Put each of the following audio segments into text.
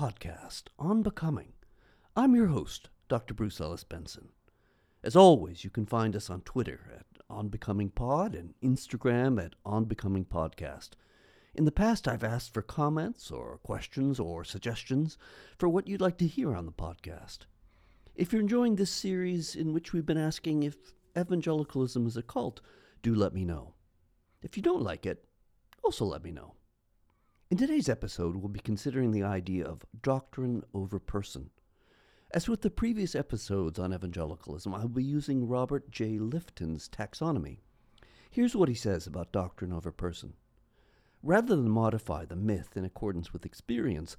podcast, On Becoming. I'm your host, Dr. Bruce Ellis Benson. As always, you can find us on Twitter at On Becoming Pod and Instagram at On Becoming Podcast. In the past, I've asked for comments or questions or suggestions for what you'd like to hear on the podcast. If you're enjoying this series in which we've been asking if evangelicalism is a cult, do let me know. If you don't like it, also let me know. In today's episode, we'll be considering the idea of doctrine over person. As with the previous episodes on evangelicalism, I'll be using Robert J. Lifton's taxonomy. Here's what he says about doctrine over person. Rather than modify the myth in accordance with experience,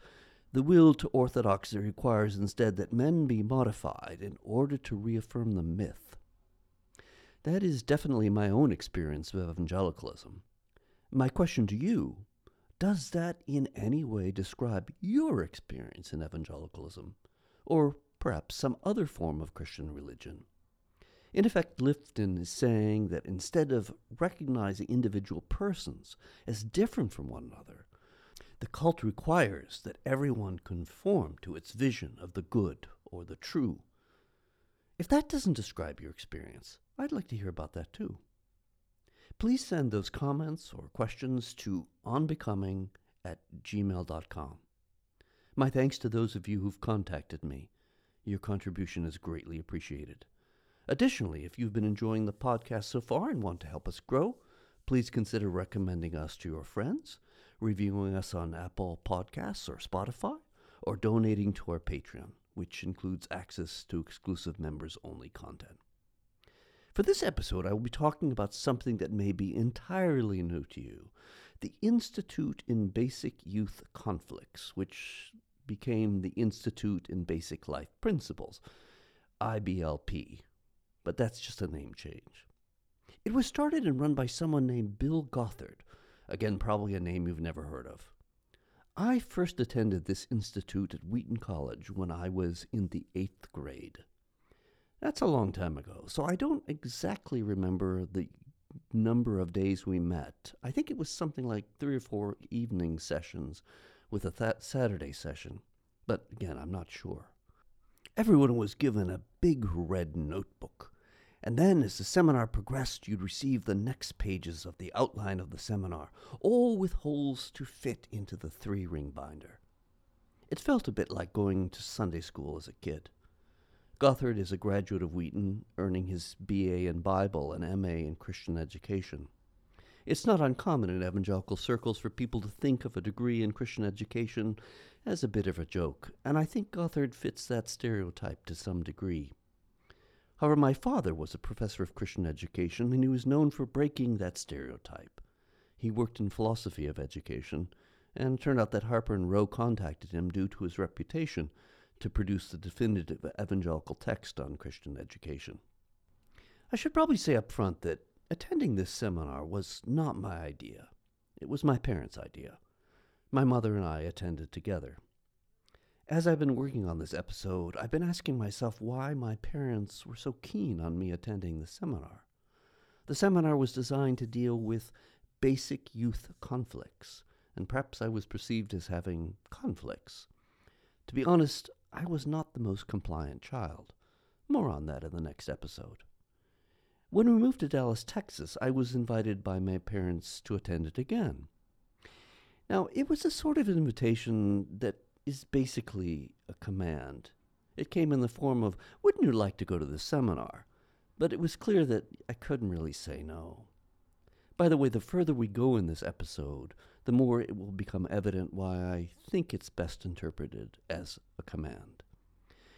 the will to orthodoxy requires instead that men be modified in order to reaffirm the myth. That is definitely my own experience of evangelicalism. My question to you does that in any way describe your experience in evangelicalism? Or perhaps some other form of Christian religion? In effect, Lifton is saying that instead of recognizing individual persons as different from one another, the cult requires that everyone conform to its vision of the good or the true. If that doesn't describe your experience, I'd like to hear about that too please send those comments or questions to onbecoming at gmail.com. My thanks to those of you who've contacted me. Your contribution is greatly appreciated. Additionally, if you've been enjoying the podcast so far and want to help us grow, please consider recommending us to your friends, reviewing us on Apple Podcasts or Spotify, or donating to our Patreon, which includes access to exclusive members only content. For this episode, I will be talking about something that may be entirely new to you the Institute in Basic Youth Conflicts, which became the Institute in Basic Life Principles, IBLP. But that's just a name change. It was started and run by someone named Bill Gothard, again, probably a name you've never heard of. I first attended this institute at Wheaton College when I was in the eighth grade. That's a long time ago, so I don't exactly remember the number of days we met. I think it was something like three or four evening sessions with a th- Saturday session, but again, I'm not sure. Everyone was given a big red notebook, and then as the seminar progressed, you'd receive the next pages of the outline of the seminar, all with holes to fit into the three ring binder. It felt a bit like going to Sunday school as a kid. Gothard is a graduate of Wheaton, earning his BA in Bible and MA in Christian education. It's not uncommon in evangelical circles for people to think of a degree in Christian education as a bit of a joke, and I think Gothard fits that stereotype to some degree. However, my father was a professor of Christian education, and he was known for breaking that stereotype. He worked in philosophy of education, and it turned out that Harper and Row contacted him due to his reputation to produce the definitive evangelical text on Christian education. I should probably say up front that attending this seminar was not my idea. It was my parents' idea. My mother and I attended together. As I've been working on this episode, I've been asking myself why my parents were so keen on me attending the seminar. The seminar was designed to deal with basic youth conflicts, and perhaps I was perceived as having conflicts. To be honest, I was not the most compliant child. More on that in the next episode. When we moved to Dallas, Texas, I was invited by my parents to attend it again. Now, it was a sort of invitation that is basically a command. It came in the form of, Wouldn't you like to go to the seminar? But it was clear that I couldn't really say no. By the way, the further we go in this episode, the more it will become evident why I think it's best interpreted as a command.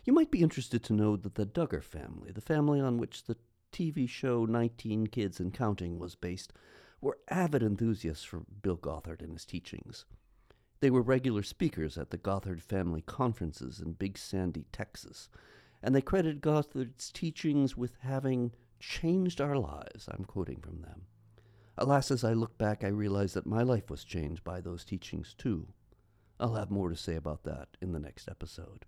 You might be interested to know that the Duggar family, the family on which the TV show 19 Kids and Counting was based, were avid enthusiasts for Bill Gothard and his teachings. They were regular speakers at the Gothard family conferences in Big Sandy, Texas, and they credited Gothard's teachings with having changed our lives. I'm quoting from them. Alas, as I look back, I realize that my life was changed by those teachings too. I'll have more to say about that in the next episode.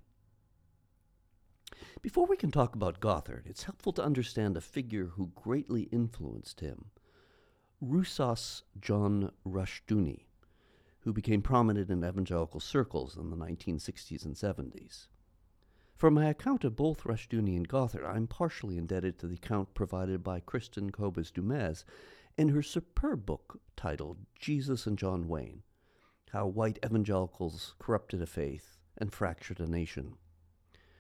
Before we can talk about Gothard, it's helpful to understand a figure who greatly influenced him Rousas John Rushdoony, who became prominent in evangelical circles in the 1960s and 70s. For my account of both Rushdoony and Gothard, I'm partially indebted to the account provided by Kristen Kobes Du Mez in her superb book titled Jesus and John Wayne How White Evangelicals Corrupted a Faith and Fractured a Nation.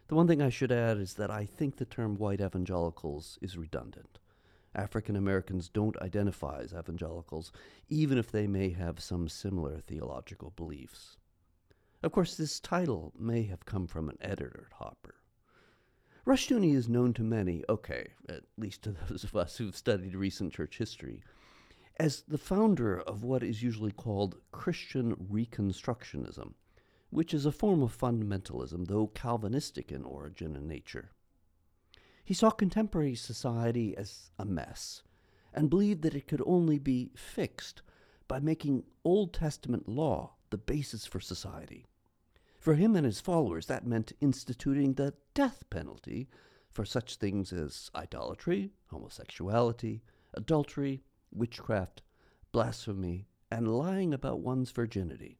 The one thing I should add is that I think the term white evangelicals is redundant. African Americans don't identify as evangelicals, even if they may have some similar theological beliefs. Of course, this title may have come from an editor at Harper. Rushdoony is known to many, okay, at least to those of us who've studied recent church history, as the founder of what is usually called Christian Reconstructionism, which is a form of fundamentalism, though Calvinistic in origin and nature. He saw contemporary society as a mess and believed that it could only be fixed by making Old Testament law the basis for society. For him and his followers, that meant instituting the death penalty for such things as idolatry, homosexuality, adultery, witchcraft, blasphemy, and lying about one's virginity.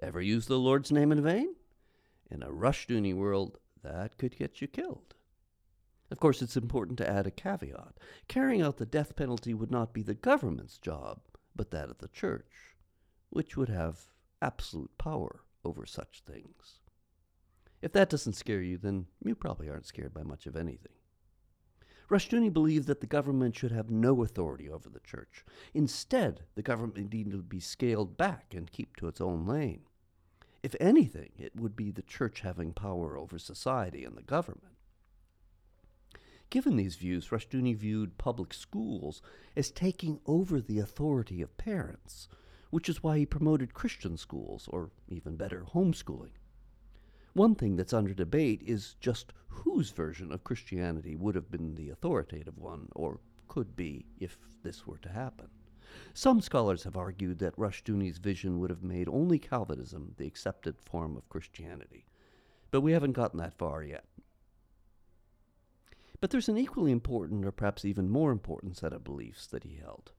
Ever use the Lord's name in vain? In a rush Rushdoony world, that could get you killed. Of course, it's important to add a caveat. Carrying out the death penalty would not be the government's job, but that of the church, which would have absolute power over such things. If that doesn't scare you, then you probably aren't scared by much of anything. Rushdoony believed that the government should have no authority over the church. Instead, the government needed to be scaled back and keep to its own lane. If anything, it would be the church having power over society and the government. Given these views, Rushdoony viewed public schools as taking over the authority of parents, which is why he promoted Christian schools, or even better, homeschooling. One thing that's under debate is just whose version of Christianity would have been the authoritative one, or could be, if this were to happen. Some scholars have argued that Rushdoony's vision would have made only Calvinism the accepted form of Christianity, but we haven't gotten that far yet. But there's an equally important, or perhaps even more important, set of beliefs that he held.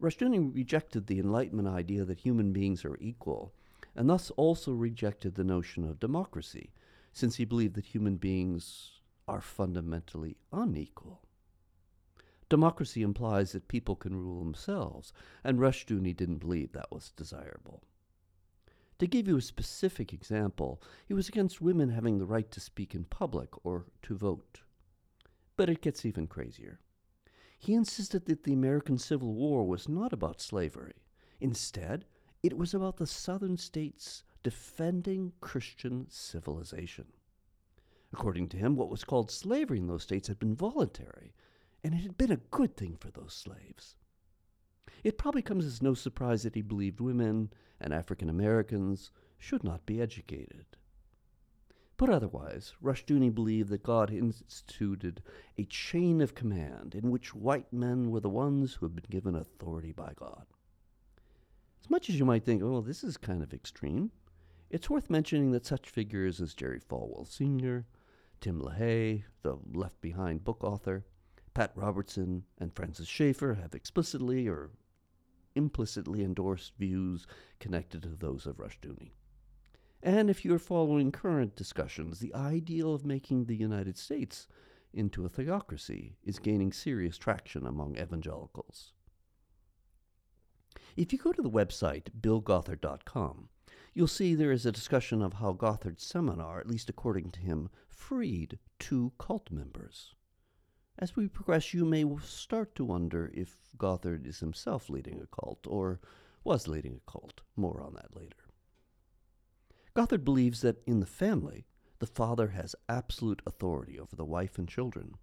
Rushdoony rejected the Enlightenment idea that human beings are equal, and thus also rejected the notion of democracy, since he believed that human beings are fundamentally unequal. Democracy implies that people can rule themselves, and Rushdoony didn't believe that was desirable. To give you a specific example, he was against women having the right to speak in public or to vote. But it gets even crazier. He insisted that the American Civil War was not about slavery. Instead, it was about the southern states defending Christian civilization. According to him, what was called slavery in those states had been voluntary, and it had been a good thing for those slaves. It probably comes as no surprise that he believed women and African Americans should not be educated. Put otherwise, Rushdoony believed that God instituted a chain of command in which white men were the ones who had been given authority by God. As much as you might think, oh, this is kind of extreme, it's worth mentioning that such figures as Jerry Falwell Sr., Tim LaHaye, the Left Behind book author, Pat Robertson and Francis Schaeffer have explicitly or implicitly endorsed views connected to those of Rushdoony. And if you are following current discussions, the ideal of making the United States into a theocracy is gaining serious traction among evangelicals. If you go to the website billgothard.com, you'll see there is a discussion of how Gothard's seminar, at least according to him, freed two cult members. As we progress, you may start to wonder if Gothard is himself leading a cult, or was leading a cult. More on that later. Gothard believes that in the family, the father has absolute authority over the wife and children.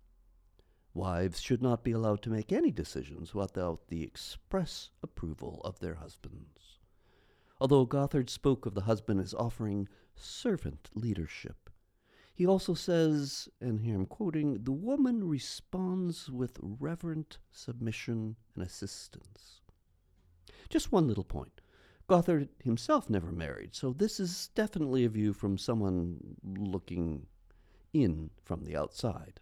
Wives should not be allowed to make any decisions without the express approval of their husbands. Although Gothard spoke of the husband as offering servant leadership, he also says, and here I'm quoting, the woman responds with reverent submission and assistance. Just one little point. Gothard himself never married, so this is definitely a view from someone looking in from the outside.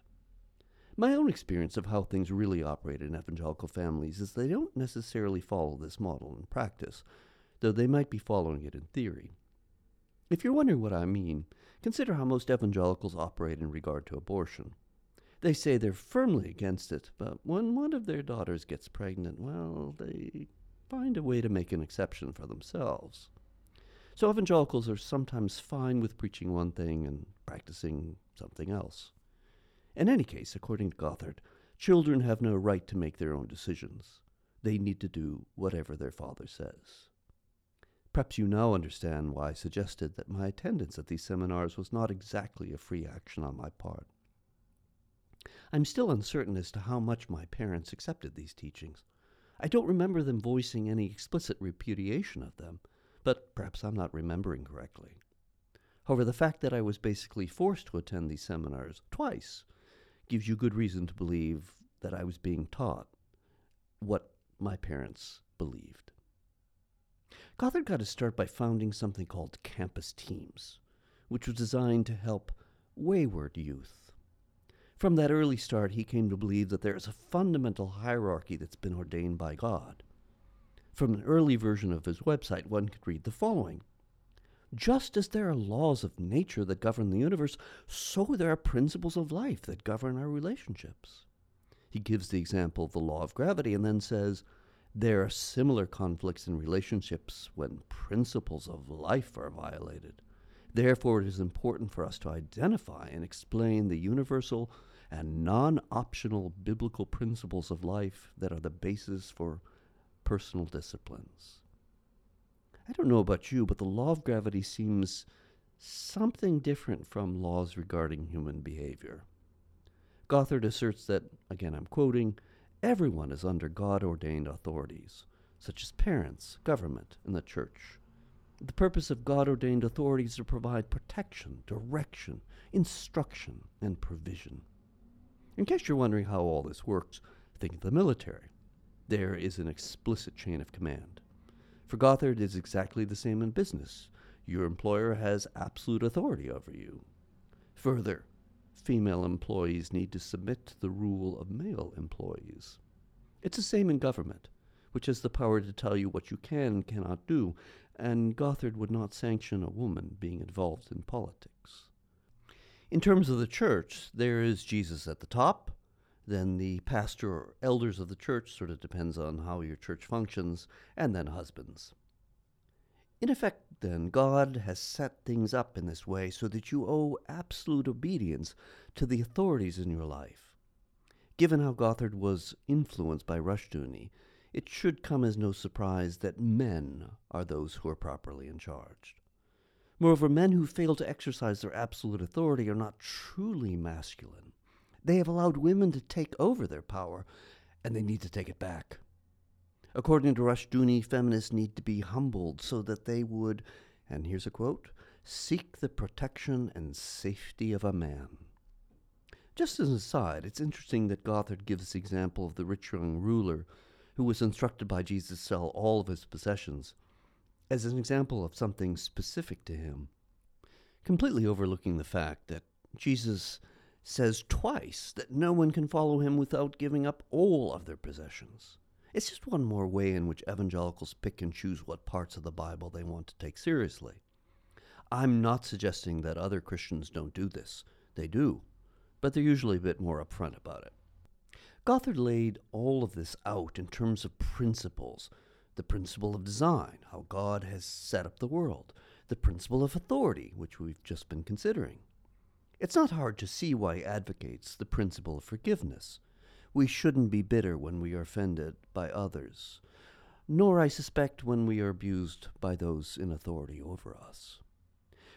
My own experience of how things really operate in evangelical families is they don't necessarily follow this model in practice, though they might be following it in theory. If you're wondering what I mean, consider how most evangelicals operate in regard to abortion. They say they're firmly against it, but when one of their daughters gets pregnant, well, they find a way to make an exception for themselves. So evangelicals are sometimes fine with preaching one thing and practicing something else. In any case, according to Gothard, children have no right to make their own decisions. They need to do whatever their father says. Perhaps you now understand why I suggested that my attendance at these seminars was not exactly a free action on my part. I'm still uncertain as to how much my parents accepted these teachings. I don't remember them voicing any explicit repudiation of them, but perhaps I'm not remembering correctly. However, the fact that I was basically forced to attend these seminars twice gives you good reason to believe that I was being taught what my parents believed. Gothard got his start by founding something called Campus Teams, which was designed to help wayward youth. From that early start, he came to believe that there is a fundamental hierarchy that's been ordained by God. From an early version of his website, one could read the following Just as there are laws of nature that govern the universe, so there are principles of life that govern our relationships. He gives the example of the law of gravity and then says, There are similar conflicts in relationships when principles of life are violated. Therefore, it is important for us to identify and explain the universal and non optional biblical principles of life that are the basis for personal disciplines. I don't know about you, but the law of gravity seems something different from laws regarding human behavior. Gothard asserts that, again I'm quoting, everyone is under God ordained authorities, such as parents, government, and the church. The purpose of God ordained authorities is to provide protection, direction, instruction, and provision. In case you're wondering how all this works, think of the military there is an explicit chain of command. For Gothard, it is exactly the same in business. Your employer has absolute authority over you. Further, female employees need to submit to the rule of male employees. It's the same in government, which has the power to tell you what you can and cannot do, and Gothard would not sanction a woman being involved in politics. In terms of the church, there is Jesus at the top, then the pastor or elders of the church, sort of depends on how your church functions, and then husbands. In effect, then, God has set things up in this way so that you owe absolute obedience to the authorities in your life. Given how Gothard was influenced by Rushdoony, it should come as no surprise that men are those who are properly in charge. Moreover, men who fail to exercise their absolute authority are not truly masculine. They have allowed women to take over their power, and they need to take it back. According to Rushdoony, feminists need to be humbled so that they would, and here's a quote, seek the protection and safety of a man. Just as an aside, it's interesting that Gothard gives the example of the rich young ruler who was instructed by Jesus to sell all of his possessions as an example of something specific to him, completely overlooking the fact that Jesus says twice that no one can follow him without giving up all of their possessions. It's just one more way in which evangelicals pick and choose what parts of the Bible they want to take seriously. I'm not suggesting that other Christians don't do this. They do, but they're usually a bit more upfront about it. Gothard laid all of this out in terms of principles the principle of design, how God has set up the world, the principle of authority, which we've just been considering, it's not hard to see why he advocates the principle of forgiveness. We shouldn't be bitter when we are offended by others, nor, I suspect, when we are abused by those in authority over us.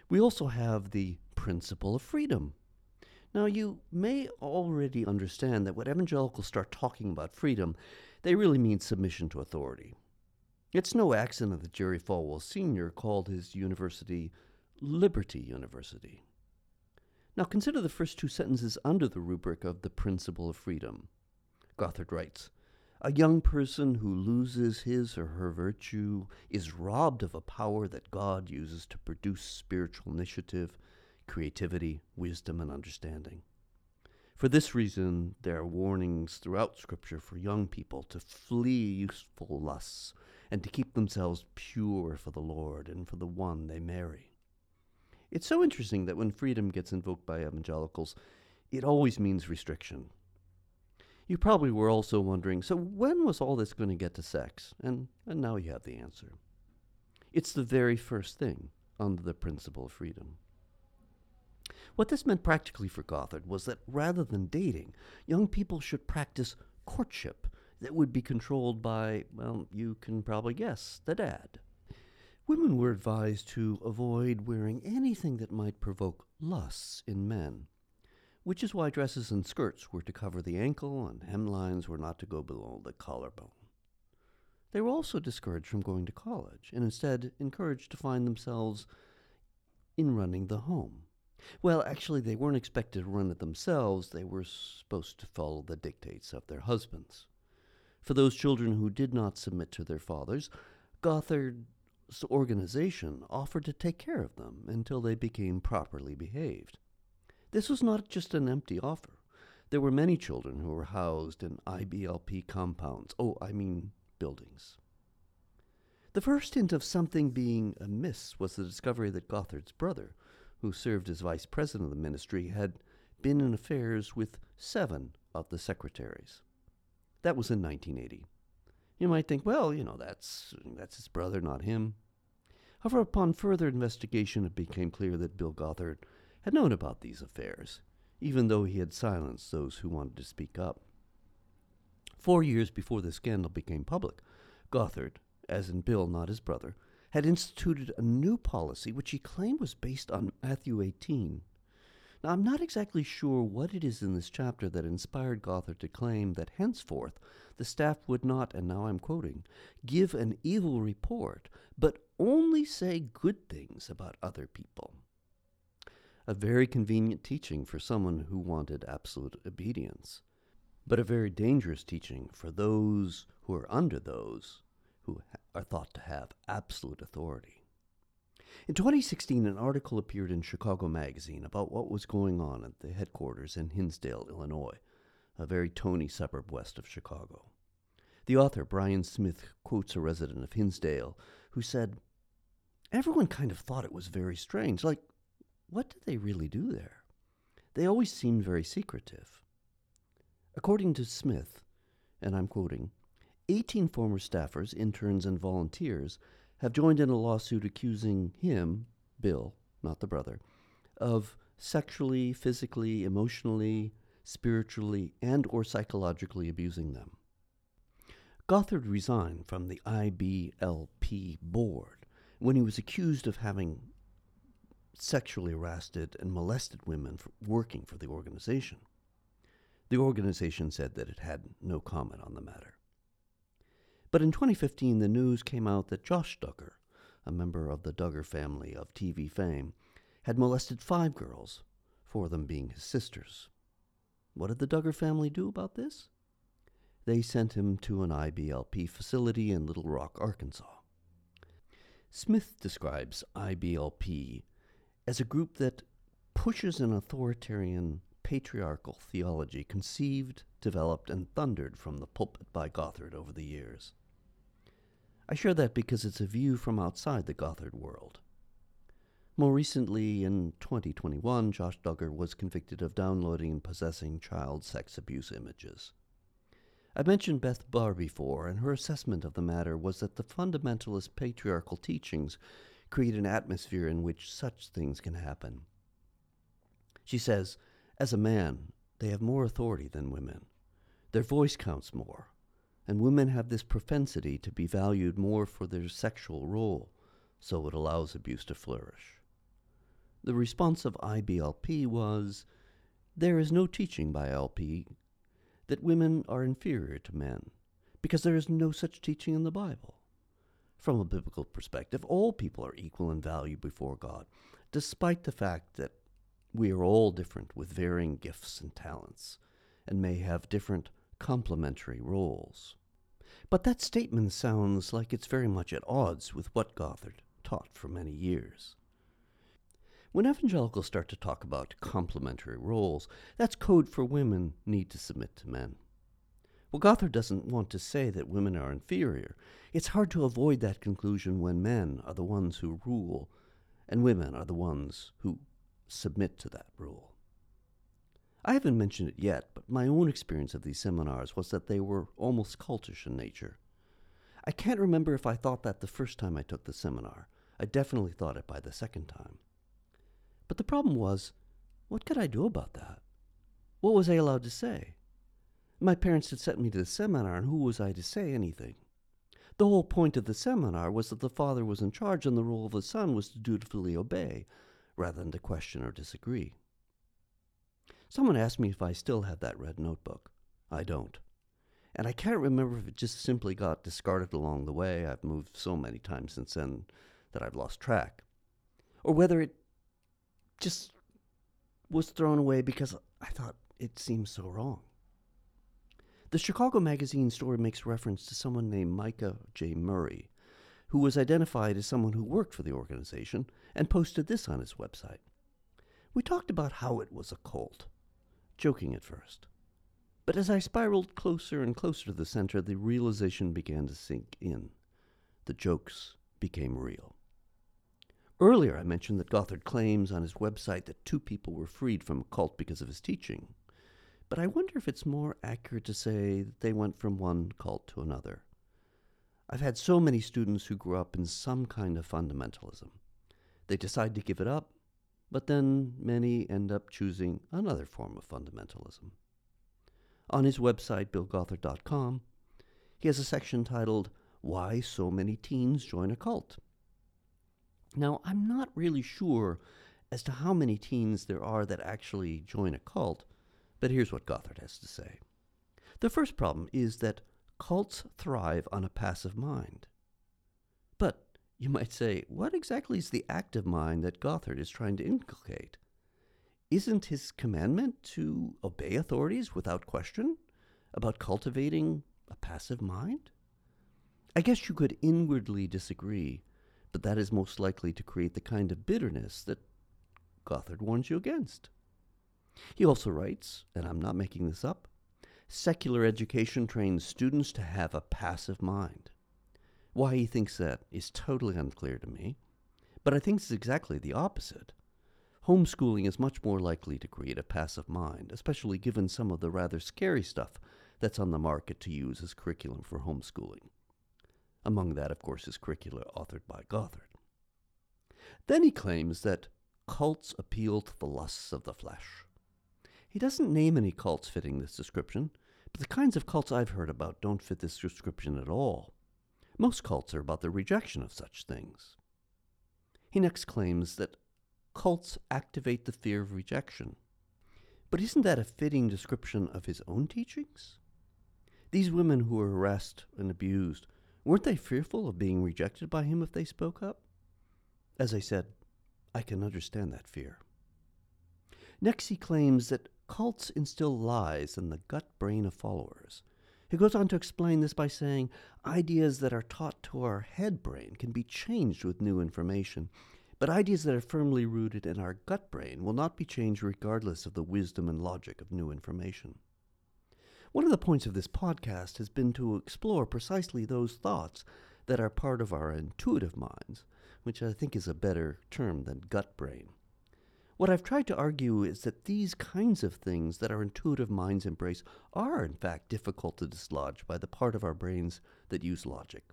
We also have the principle of freedom. Now, you may already understand that when evangelicals start talking about freedom, they really mean submission to authority. It's no accident that Jerry Falwell Sr. called his university Liberty University. Now consider the first two sentences under the rubric of the principle of freedom. Gothard writes A young person who loses his or her virtue is robbed of a power that God uses to produce spiritual initiative, creativity, wisdom, and understanding. For this reason, there are warnings throughout Scripture for young people to flee youthful lusts and to keep themselves pure for the Lord and for the one they marry. It's so interesting that when freedom gets invoked by evangelicals, it always means restriction. You probably were also wondering so, when was all this going to get to sex? And, and now you have the answer. It's the very first thing under the principle of freedom. What this meant practically for Gothard was that rather than dating, young people should practice courtship that would be controlled by, well, you can probably guess, the dad. Women were advised to avoid wearing anything that might provoke lusts in men, which is why dresses and skirts were to cover the ankle and hemlines were not to go below the collarbone. They were also discouraged from going to college and instead encouraged to find themselves in running the home. Well, actually, they weren't expected to run it themselves, they were supposed to follow the dictates of their husbands. For those children who did not submit to their fathers, Gothard's organization offered to take care of them until they became properly behaved. This was not just an empty offer. There were many children who were housed in IBLP compounds. Oh, I mean buildings. The first hint of something being amiss was the discovery that Gothard's brother, who served as vice president of the ministry, had been in affairs with seven of the secretaries. That was in 1980. You might think, well, you know, that's, that's his brother, not him. However, upon further investigation, it became clear that Bill Gothard had known about these affairs, even though he had silenced those who wanted to speak up. Four years before the scandal became public, Gothard, as in Bill, not his brother, had instituted a new policy which he claimed was based on Matthew 18. Now, I'm not exactly sure what it is in this chapter that inspired Gothard to claim that henceforth the staff would not, and now I'm quoting, give an evil report, but only say good things about other people. A very convenient teaching for someone who wanted absolute obedience, but a very dangerous teaching for those who are under those who are thought to have absolute authority. In 2016, an article appeared in Chicago Magazine about what was going on at the headquarters in Hinsdale, Illinois, a very tony suburb west of Chicago. The author, Brian Smith, quotes a resident of Hinsdale who said, Everyone kind of thought it was very strange. Like, what did they really do there? They always seemed very secretive. According to Smith, and I'm quoting, 18 former staffers, interns, and volunteers have joined in a lawsuit accusing him, Bill, not the brother, of sexually, physically, emotionally, spiritually, and or psychologically abusing them. Gothard resigned from the IBLP board when he was accused of having sexually harassed and molested women for working for the organization. The organization said that it had no comment on the matter. But in 2015, the news came out that Josh Duggar, a member of the Duggar family of TV fame, had molested five girls, four of them being his sisters. What did the Duggar family do about this? They sent him to an IBLP facility in Little Rock, Arkansas. Smith describes IBLP as a group that pushes an authoritarian patriarchal theology conceived, developed, and thundered from the pulpit by Gothard over the years. I share that because it's a view from outside the Gothard world. More recently, in 2021, Josh Duggar was convicted of downloading and possessing child sex abuse images. I mentioned Beth Barr before, and her assessment of the matter was that the fundamentalist patriarchal teachings create an atmosphere in which such things can happen. She says, as a man, they have more authority than women. Their voice counts more and women have this propensity to be valued more for their sexual role, so it allows abuse to flourish. The response of IBLP was there is no teaching IBLP that women are inferior to men, because there is no such teaching in the Bible. From a biblical perspective, all people are equal in value before God, despite the fact that we are all different with varying gifts and talents, and may have different complementary roles. But that statement sounds like it's very much at odds with what Gothard taught for many years. When evangelicals start to talk about complementary roles, that's code for women need to submit to men. Well, Gothard doesn't want to say that women are inferior. It's hard to avoid that conclusion when men are the ones who rule and women are the ones who submit to that rule. I haven't mentioned it yet, but my own experience of these seminars was that they were almost cultish in nature. I can't remember if I thought that the first time I took the seminar. I definitely thought it by the second time. But the problem was, what could I do about that? What was I allowed to say? My parents had sent me to the seminar, and who was I to say anything? The whole point of the seminar was that the father was in charge, and the role of the son was to dutifully obey, rather than to question or disagree. Someone asked me if I still had that red notebook. I don't. And I can't remember if it just simply got discarded along the way. I've moved so many times since then that I've lost track. Or whether it just was thrown away because I thought it seemed so wrong. The Chicago Magazine story makes reference to someone named Micah J. Murray, who was identified as someone who worked for the organization and posted this on his website. We talked about how it was a cult, joking at first. But as I spiraled closer and closer to the center, the realization began to sink in. The jokes became real. Earlier, I mentioned that Gothard claims on his website that two people were freed from a cult because of his teaching. But I wonder if it's more accurate to say that they went from one cult to another. I've had so many students who grew up in some kind of fundamentalism. They decide to give it up, but then many end up choosing another form of fundamentalism. On his website, billgothard.com, he has a section titled Why So Many Teens Join a Cult. Now, I'm not really sure as to how many teens there are that actually join a cult, but here's what Gothard has to say. The first problem is that cults thrive on a passive mind. You might say, what exactly is the active mind that Gothard is trying to inculcate? Isn't his commandment to obey authorities without question about cultivating a passive mind? I guess you could inwardly disagree, but that is most likely to create the kind of bitterness that Gothard warns you against. He also writes, and I'm not making this up, secular education trains students to have a passive mind. Why he thinks that is totally unclear to me, but I think it's exactly the opposite. Homeschooling is much more likely to create a passive mind, especially given some of the rather scary stuff that's on the market to use as curriculum for homeschooling. Among that, of course, is curricula authored by Gothard. Then he claims that cults appeal to the lusts of the flesh. He doesn't name any cults fitting this description, but the kinds of cults I've heard about don't fit this description at all. Most cults are about the rejection of such things. He next claims that cults activate the fear of rejection. But isn't that a fitting description of his own teachings? These women who were harassed and abused, weren't they fearful of being rejected by him if they spoke up? As I said, I can understand that fear. Next, he claims that cults instill lies in the gut brain of followers. He goes on to explain this by saying ideas that are taught to our head brain can be changed with new information, but ideas that are firmly rooted in our gut brain will not be changed regardless of the wisdom and logic of new information. One of the points of this podcast has been to explore precisely those thoughts that are part of our intuitive minds, which I think is a better term than gut brain. What I've tried to argue is that these kinds of things that our intuitive minds embrace are, in fact, difficult to dislodge by the part of our brains that use logic.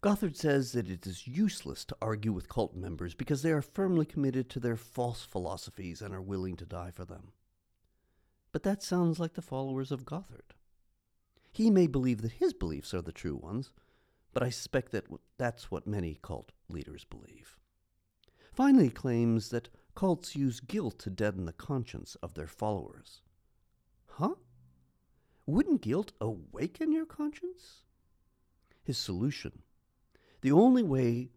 Gothard says that it is useless to argue with cult members because they are firmly committed to their false philosophies and are willing to die for them. But that sounds like the followers of Gothard. He may believe that his beliefs are the true ones, but I suspect that that's what many cult leaders believe. Finally, he claims that Cults use guilt to deaden the conscience of their followers. Huh? Wouldn't guilt awaken your conscience? His solution the only way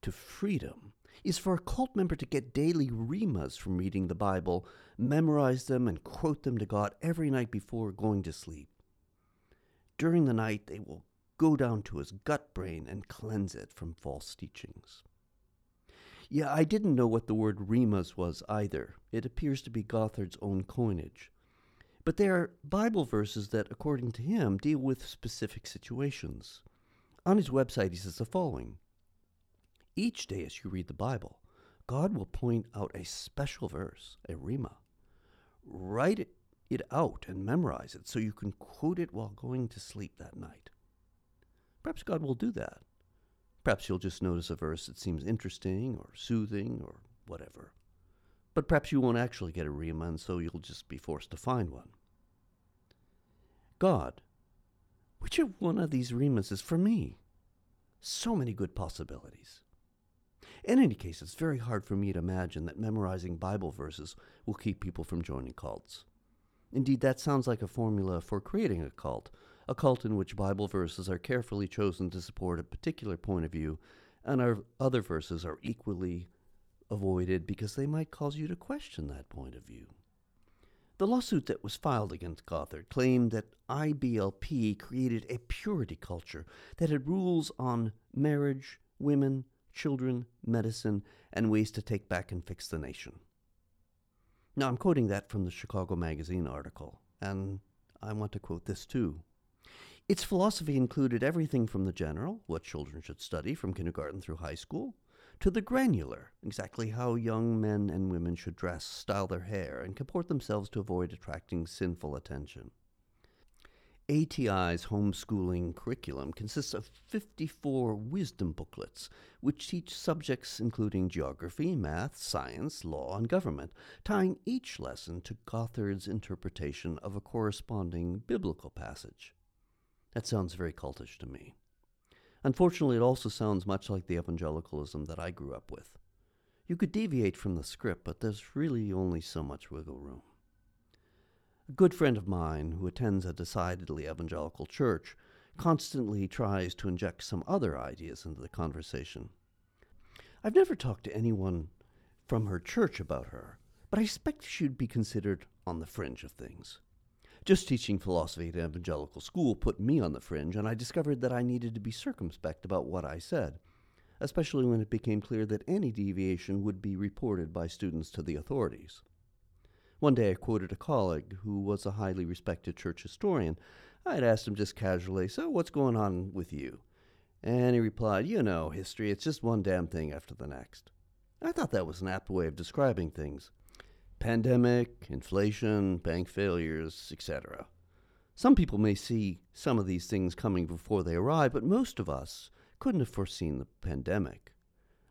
to freedom is for a cult member to get daily rhemas from reading the Bible, memorize them, and quote them to God every night before going to sleep. During the night, they will go down to his gut brain and cleanse it from false teachings. Yeah, I didn't know what the word rhemas was either. It appears to be Gothard's own coinage. But they are Bible verses that, according to him, deal with specific situations. On his website, he says the following Each day as you read the Bible, God will point out a special verse, a rhema. Write it, it out and memorize it so you can quote it while going to sleep that night. Perhaps God will do that. Perhaps you'll just notice a verse that seems interesting or soothing or whatever. But perhaps you won't actually get a rhema, and so you'll just be forced to find one. God, which of one of these rhemas is for me? So many good possibilities. In any case, it's very hard for me to imagine that memorizing Bible verses will keep people from joining cults. Indeed, that sounds like a formula for creating a cult, a cult in which Bible verses are carefully chosen to support a particular point of view, and our other verses are equally avoided because they might cause you to question that point of view. The lawsuit that was filed against Gothard claimed that IBLP created a purity culture that had rules on marriage, women, children, medicine, and ways to take back and fix the nation. Now, I'm quoting that from the Chicago Magazine article, and I want to quote this too. Its philosophy included everything from the general, what children should study from kindergarten through high school, to the granular, exactly how young men and women should dress, style their hair, and comport themselves to avoid attracting sinful attention. ATI's homeschooling curriculum consists of 54 wisdom booklets, which teach subjects including geography, math, science, law, and government, tying each lesson to Gothard's interpretation of a corresponding biblical passage. That sounds very cultish to me. Unfortunately, it also sounds much like the evangelicalism that I grew up with. You could deviate from the script, but there's really only so much wiggle room. A good friend of mine who attends a decidedly evangelical church constantly tries to inject some other ideas into the conversation. I've never talked to anyone from her church about her, but I suspect she'd be considered on the fringe of things. Just teaching philosophy at an evangelical school put me on the fringe, and I discovered that I needed to be circumspect about what I said, especially when it became clear that any deviation would be reported by students to the authorities. One day I quoted a colleague who was a highly respected church historian. I had asked him just casually, So what's going on with you? And he replied, You know, history, it's just one damn thing after the next. I thought that was an apt way of describing things pandemic, inflation, bank failures, etc. Some people may see some of these things coming before they arrive, but most of us couldn't have foreseen the pandemic.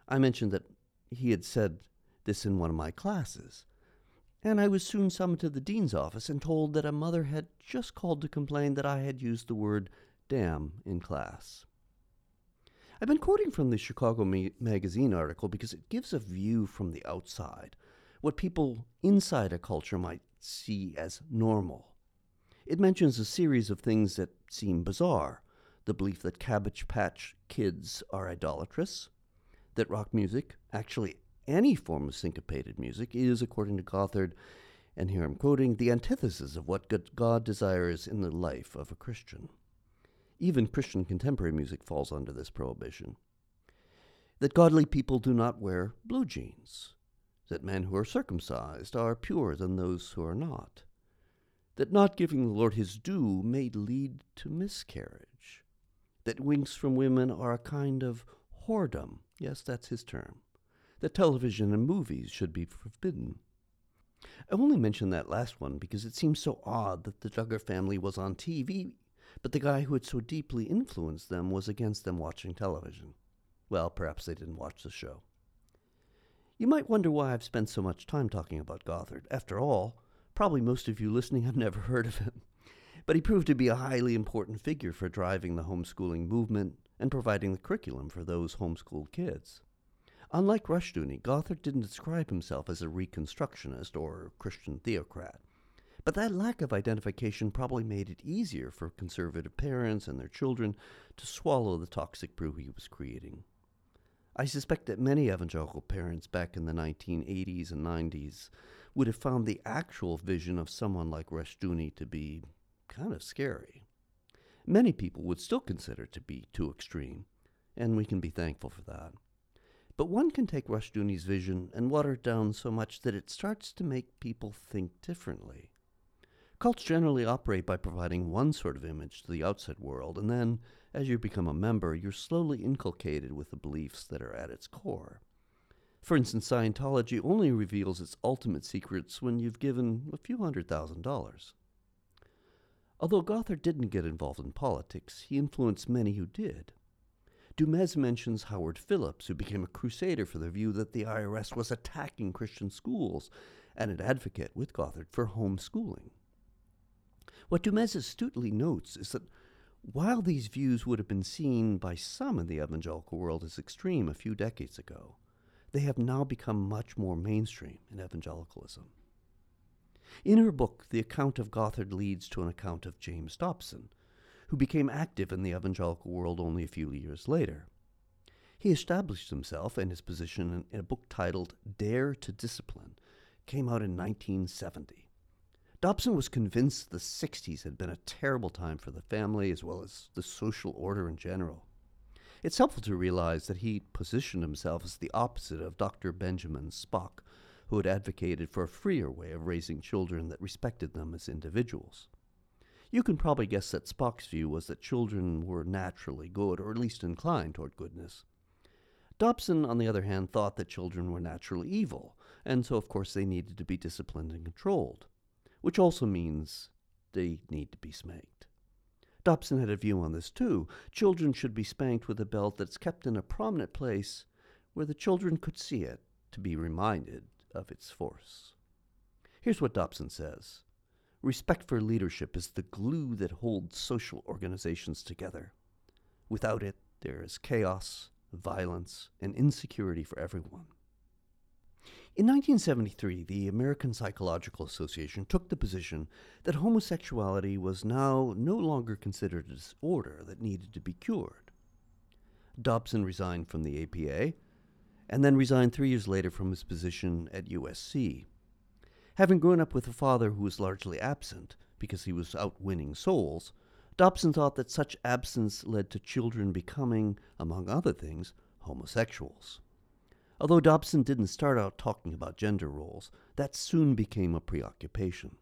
I mentioned that he had said this in one of my classes and I was soon summoned to the dean's office and told that a mother had just called to complain that I had used the word damn in class. I've been quoting from the Chicago Ma- Magazine article because it gives a view from the outside, what people inside a culture might see as normal. It mentions a series of things that seem bizarre the belief that Cabbage Patch kids are idolatrous, that rock music actually any form of syncopated music is, according to Gothard, and here I'm quoting, the antithesis of what God desires in the life of a Christian. Even Christian contemporary music falls under this prohibition. That godly people do not wear blue jeans. That men who are circumcised are purer than those who are not. That not giving the Lord his due may lead to miscarriage. That winks from women are a kind of whoredom. Yes, that's his term that television and movies should be forbidden. I only mention that last one because it seems so odd that the Duggar family was on TV, but the guy who had so deeply influenced them was against them watching television. Well, perhaps they didn't watch the show. You might wonder why I've spent so much time talking about Gothard. After all, probably most of you listening have never heard of him. But he proved to be a highly important figure for driving the homeschooling movement and providing the curriculum for those homeschooled kids. Unlike Rushdoony, Gothard didn't describe himself as a Reconstructionist or Christian theocrat. But that lack of identification probably made it easier for conservative parents and their children to swallow the toxic brew he was creating. I suspect that many evangelical parents back in the 1980s and 90s would have found the actual vision of someone like Rushdoony to be kind of scary. Many people would still consider it to be too extreme, and we can be thankful for that. But one can take Rushdoony's vision and water it down so much that it starts to make people think differently. Cults generally operate by providing one sort of image to the outside world, and then, as you become a member, you're slowly inculcated with the beliefs that are at its core. For instance, Scientology only reveals its ultimate secrets when you've given a few hundred thousand dollars. Although Gothard didn't get involved in politics, he influenced many who did. Du Mez mentions Howard Phillips, who became a crusader for the view that the IRS was attacking Christian schools and an advocate with Gothard for homeschooling. What Du Mez astutely notes is that while these views would have been seen by some in the evangelical world as extreme a few decades ago, they have now become much more mainstream in evangelicalism. In her book, the account of Gothard leads to an account of James Dobson, who became active in the evangelical world only a few years later. He established himself and his position in a book titled Dare to Discipline, came out in 1970. Dobson was convinced the 60s had been a terrible time for the family as well as the social order in general. It's helpful to realize that he positioned himself as the opposite of Dr. Benjamin Spock, who had advocated for a freer way of raising children that respected them as individuals. You can probably guess that Spock's view was that children were naturally good, or at least inclined toward goodness. Dobson, on the other hand, thought that children were naturally evil, and so, of course, they needed to be disciplined and controlled, which also means they need to be spanked. Dobson had a view on this too. Children should be spanked with a belt that's kept in a prominent place where the children could see it to be reminded of its force. Here's what Dobson says Respect for leadership is the glue that holds social organizations together. Without it, there is chaos, violence, and insecurity for everyone. In 1973, the American Psychological Association took the position that homosexuality was now no longer considered a disorder that needed to be cured. Dobson resigned from the APA and then resigned three years later from his position at USC. Having grown up with a father who was largely absent because he was out winning souls, Dobson thought that such absence led to children becoming, among other things, homosexuals. Although Dobson didn't start out talking about gender roles, that soon became a preoccupation.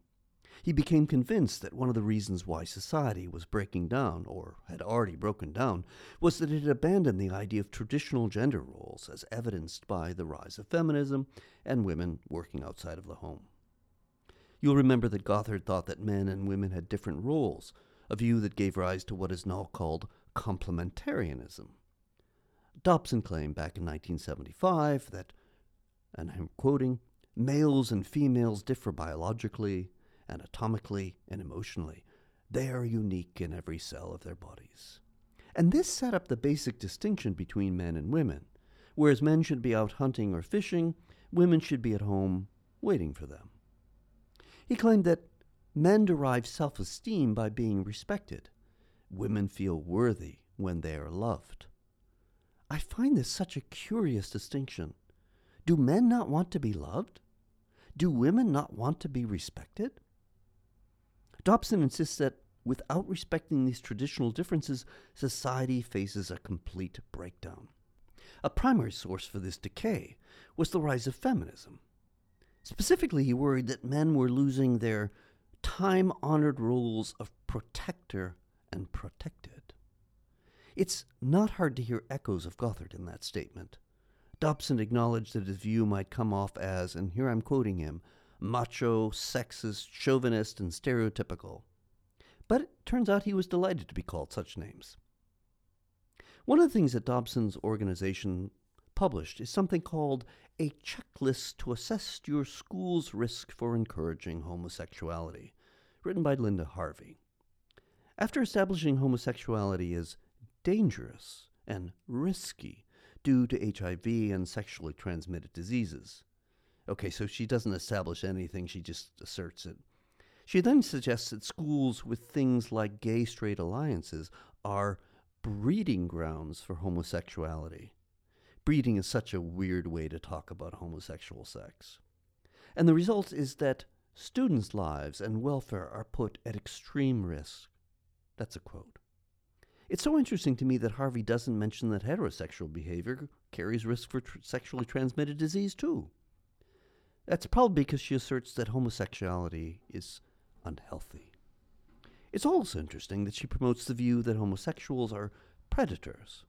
He became convinced that one of the reasons why society was breaking down, or had already broken down, was that it had abandoned the idea of traditional gender roles as evidenced by the rise of feminism and women working outside of the home. You'll remember that Gothard thought that men and women had different roles, a view that gave rise to what is now called complementarianism. Dobson claimed back in 1975 that, and I'm quoting, males and females differ biologically, anatomically, and emotionally. They are unique in every cell of their bodies. And this set up the basic distinction between men and women. Whereas men should be out hunting or fishing, women should be at home waiting for them. He claimed that men derive self esteem by being respected. Women feel worthy when they are loved. I find this such a curious distinction. Do men not want to be loved? Do women not want to be respected? Dobson insists that without respecting these traditional differences, society faces a complete breakdown. A primary source for this decay was the rise of feminism. Specifically, he worried that men were losing their time honored roles of protector and protected. It's not hard to hear echoes of Gothard in that statement. Dobson acknowledged that his view might come off as, and here I'm quoting him, macho, sexist, chauvinist, and stereotypical. But it turns out he was delighted to be called such names. One of the things that Dobson's organization published is something called a checklist to assess your school's risk for encouraging homosexuality, written by Linda Harvey. After establishing homosexuality as dangerous and risky due to HIV and sexually transmitted diseases, Okay, so she doesn't establish anything, she just asserts it. She then suggests that schools with things like gay straight alliances are breeding grounds for homosexuality. Breeding is such a weird way to talk about homosexual sex. And the result is that students' lives and welfare are put at extreme risk. That's a quote. It's so interesting to me that Harvey doesn't mention that heterosexual behavior carries risk for tr- sexually transmitted disease, too. That's probably because she asserts that homosexuality is unhealthy. It's also interesting that she promotes the view that homosexuals are predators.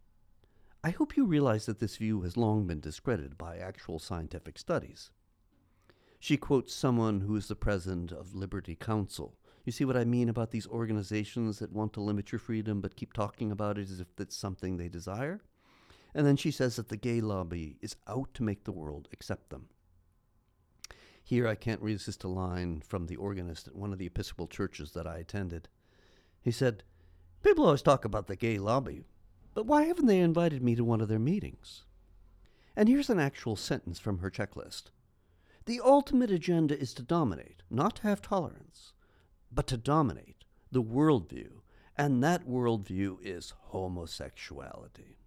I hope you realize that this view has long been discredited by actual scientific studies. She quotes someone who is the president of Liberty Counsel. You see what I mean about these organizations that want to limit your freedom but keep talking about it as if it's something they desire? And then she says that the gay lobby is out to make the world accept them. Here I can't resist a line from the organist at one of the Episcopal churches that I attended. He said, People always talk about the gay lobby, but why haven't they invited me to one of their meetings? And here's an actual sentence from her checklist the ultimate agenda is to dominate, not to have tolerance, but to dominate the worldview, and that worldview is homosexuality.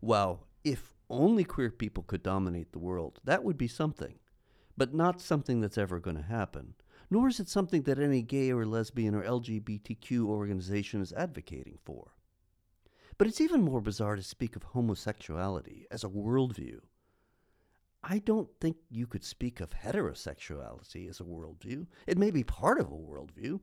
Well, if only queer people could dominate the world, that would be something, but not something that's ever going to happen. Nor is it something that any gay or lesbian or LGBTQ organization is advocating for. But it's even more bizarre to speak of homosexuality as a worldview I don't think you could speak of heterosexuality as a worldview. It may be part of a worldview,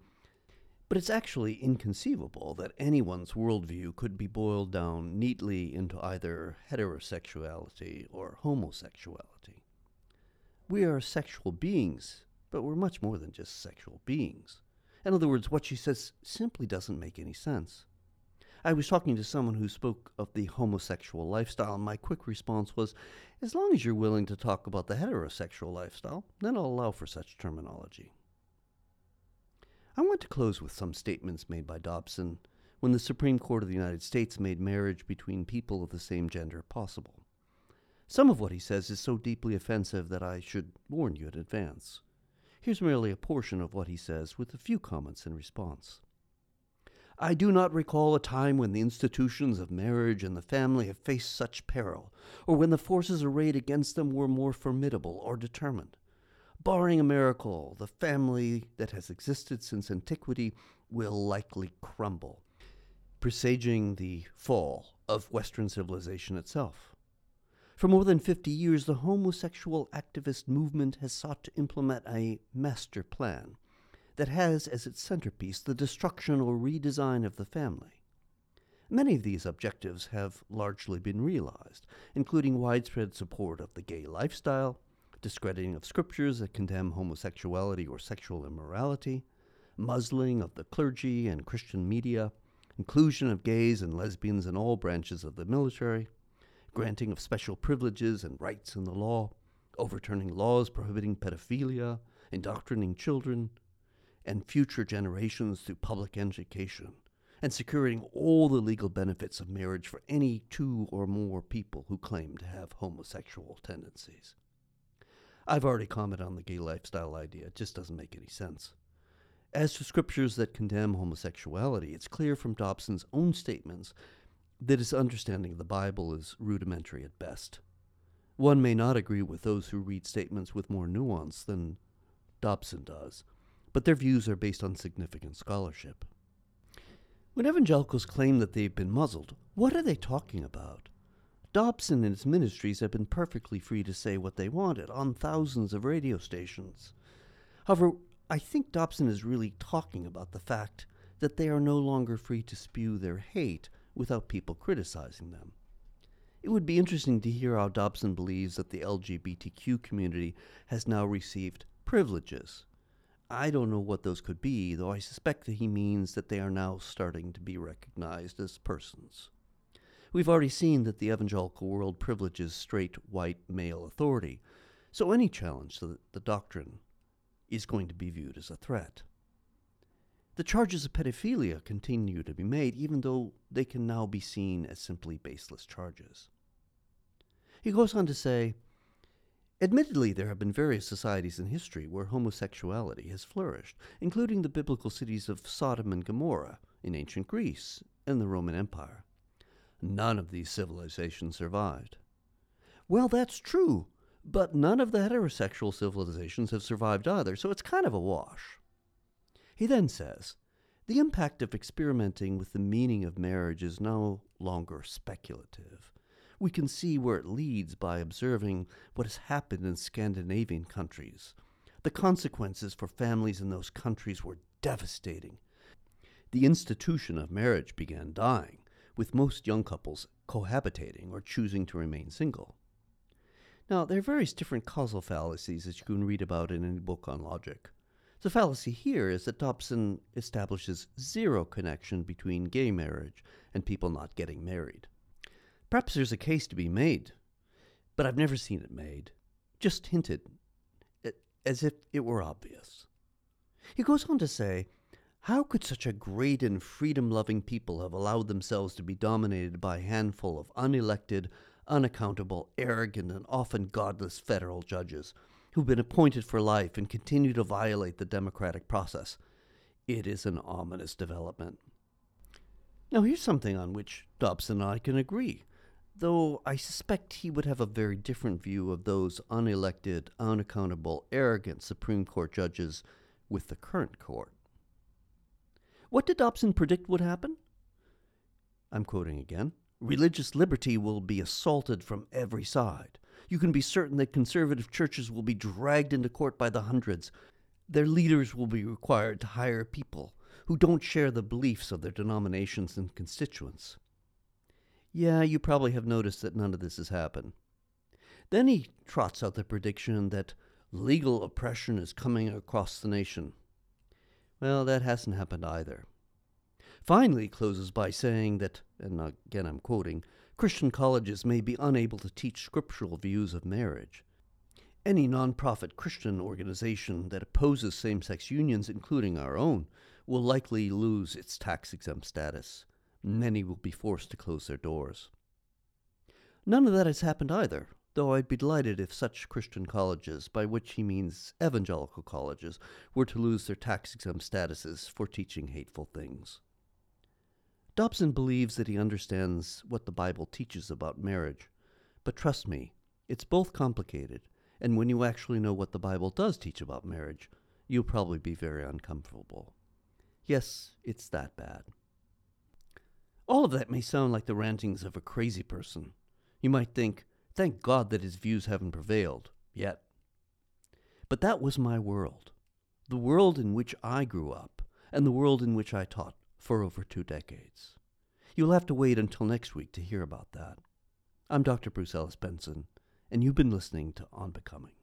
but it's actually inconceivable that anyone's worldview could be boiled down neatly into either heterosexuality or homosexuality. We are sexual beings, but we're much more than just sexual beings. In other words, what she says simply doesn't make any sense. I was talking to someone who spoke of the homosexual lifestyle, and my quick response was as long as you're willing to talk about the heterosexual lifestyle, then I'll allow for such terminology. I want to close with some statements made by Dobson when the Supreme Court of the United States made marriage between people of the same gender possible. Some of what he says is so deeply offensive that I should warn you in advance. Here's merely a portion of what he says with a few comments in response. I do not recall a time when the institutions of marriage and the family have faced such peril, or when the forces arrayed against them were more formidable or determined. Barring a miracle, the family that has existed since antiquity will likely crumble, presaging the fall of Western civilization itself. For more than 50 years, the homosexual activist movement has sought to implement a master plan that has as its centerpiece the destruction or redesign of the family. Many of these objectives have largely been realized, including widespread support of the gay lifestyle, discrediting of scriptures that condemn homosexuality or sexual immorality, muzzling of the clergy and Christian media, inclusion of gays and lesbians in all branches of the military, granting of special privileges and rights in the law, overturning laws prohibiting pedophilia, indoctrinating children, and future generations through public education, and securing all the legal benefits of marriage for any two or more people who claim to have homosexual tendencies. I've already commented on the gay lifestyle idea, it just doesn't make any sense. As to scriptures that condemn homosexuality, it's clear from Dobson's own statements that his understanding of the Bible is rudimentary at best. One may not agree with those who read statements with more nuance than Dobson does, but their views are based on significant scholarship. When evangelicals claim that they've been muzzled, what are they talking about? Dobson and his ministries have been perfectly free to say what they wanted on thousands of radio stations. However, I think Dobson is really talking about the fact that they are no longer free to spew their hate without people criticizing them. It would be interesting to hear how Dobson believes that the LGBTQ community has now received privileges I don't know what those could be, though I suspect that he means that they are now starting to be recognized as persons. We've already seen that the evangelical world privileges straight white male authority, so any challenge to the doctrine is going to be viewed as a threat. The charges of pedophilia continue to be made, even though they can now be seen as simply baseless charges. He goes on to say, Admittedly, there have been various societies in history where homosexuality has flourished, including the biblical cities of Sodom and Gomorrah in ancient Greece and the Roman Empire. None of these civilizations survived. Well, that's true, but none of the heterosexual civilizations have survived either, so it's kind of a wash. He then says, the impact of experimenting with the meaning of marriage is no longer speculative. We can see where it leads by observing what has happened in Scandinavian countries. The consequences for families in those countries were devastating. The institution of marriage began dying, with most young couples cohabitating or choosing to remain single. Now, there are various different causal fallacies that you can read about in any book on logic. The fallacy here is that Dobson establishes zero connection between gay marriage and people not getting married. Perhaps there's a case to be made, but I've never seen it made. Just hinted, as if it were obvious. He goes on to say, How could such a great and freedom loving people have allowed themselves to be dominated by a handful of unelected, unaccountable, arrogant, and often godless federal judges who've been appointed for life and continue to violate the democratic process? It is an ominous development. Now, here's something on which Dobson and I can agree though I suspect he would have a very different view of those unelected, unaccountable, arrogant Supreme Court judges with the current court. What did Dobson predict would happen? I'm quoting again. Religious liberty will be assaulted from every side. You can be certain that conservative churches will be dragged into court by the hundreds. Their leaders will be required to hire people who don't share the beliefs of their denominations and constituents. Yeah, you probably have noticed that none of this has happened. Then he trots out the prediction that legal oppression is coming across the nation. Well, that hasn't happened either. Finally, closes by saying that, and again I'm quoting, Christian colleges may be unable to teach scriptural views of marriage. Any nonprofit Christian organization that opposes same sex unions, including our own, will likely lose its tax exempt status many will be forced to close their doors. None of that has happened either, though I'd be delighted if such Christian colleges, by which he means evangelical colleges, were to lose their tax exempt statuses for teaching hateful things. Dobson believes that he understands what the Bible teaches about marriage, but trust me, it's both complicated, and when you actually know what the Bible does teach about marriage, you'll probably be very uncomfortable. Yes, it's that bad. All of that may sound like the rantings of a crazy person. You might think, thank God that his views haven't prevailed yet. But that was my world, the world in which I grew up, and the world in which I taught for over two decades. You'll have to wait until next week to hear about that. I'm Dr. Bruce Ellis Benson, and you've been listening to On Becoming.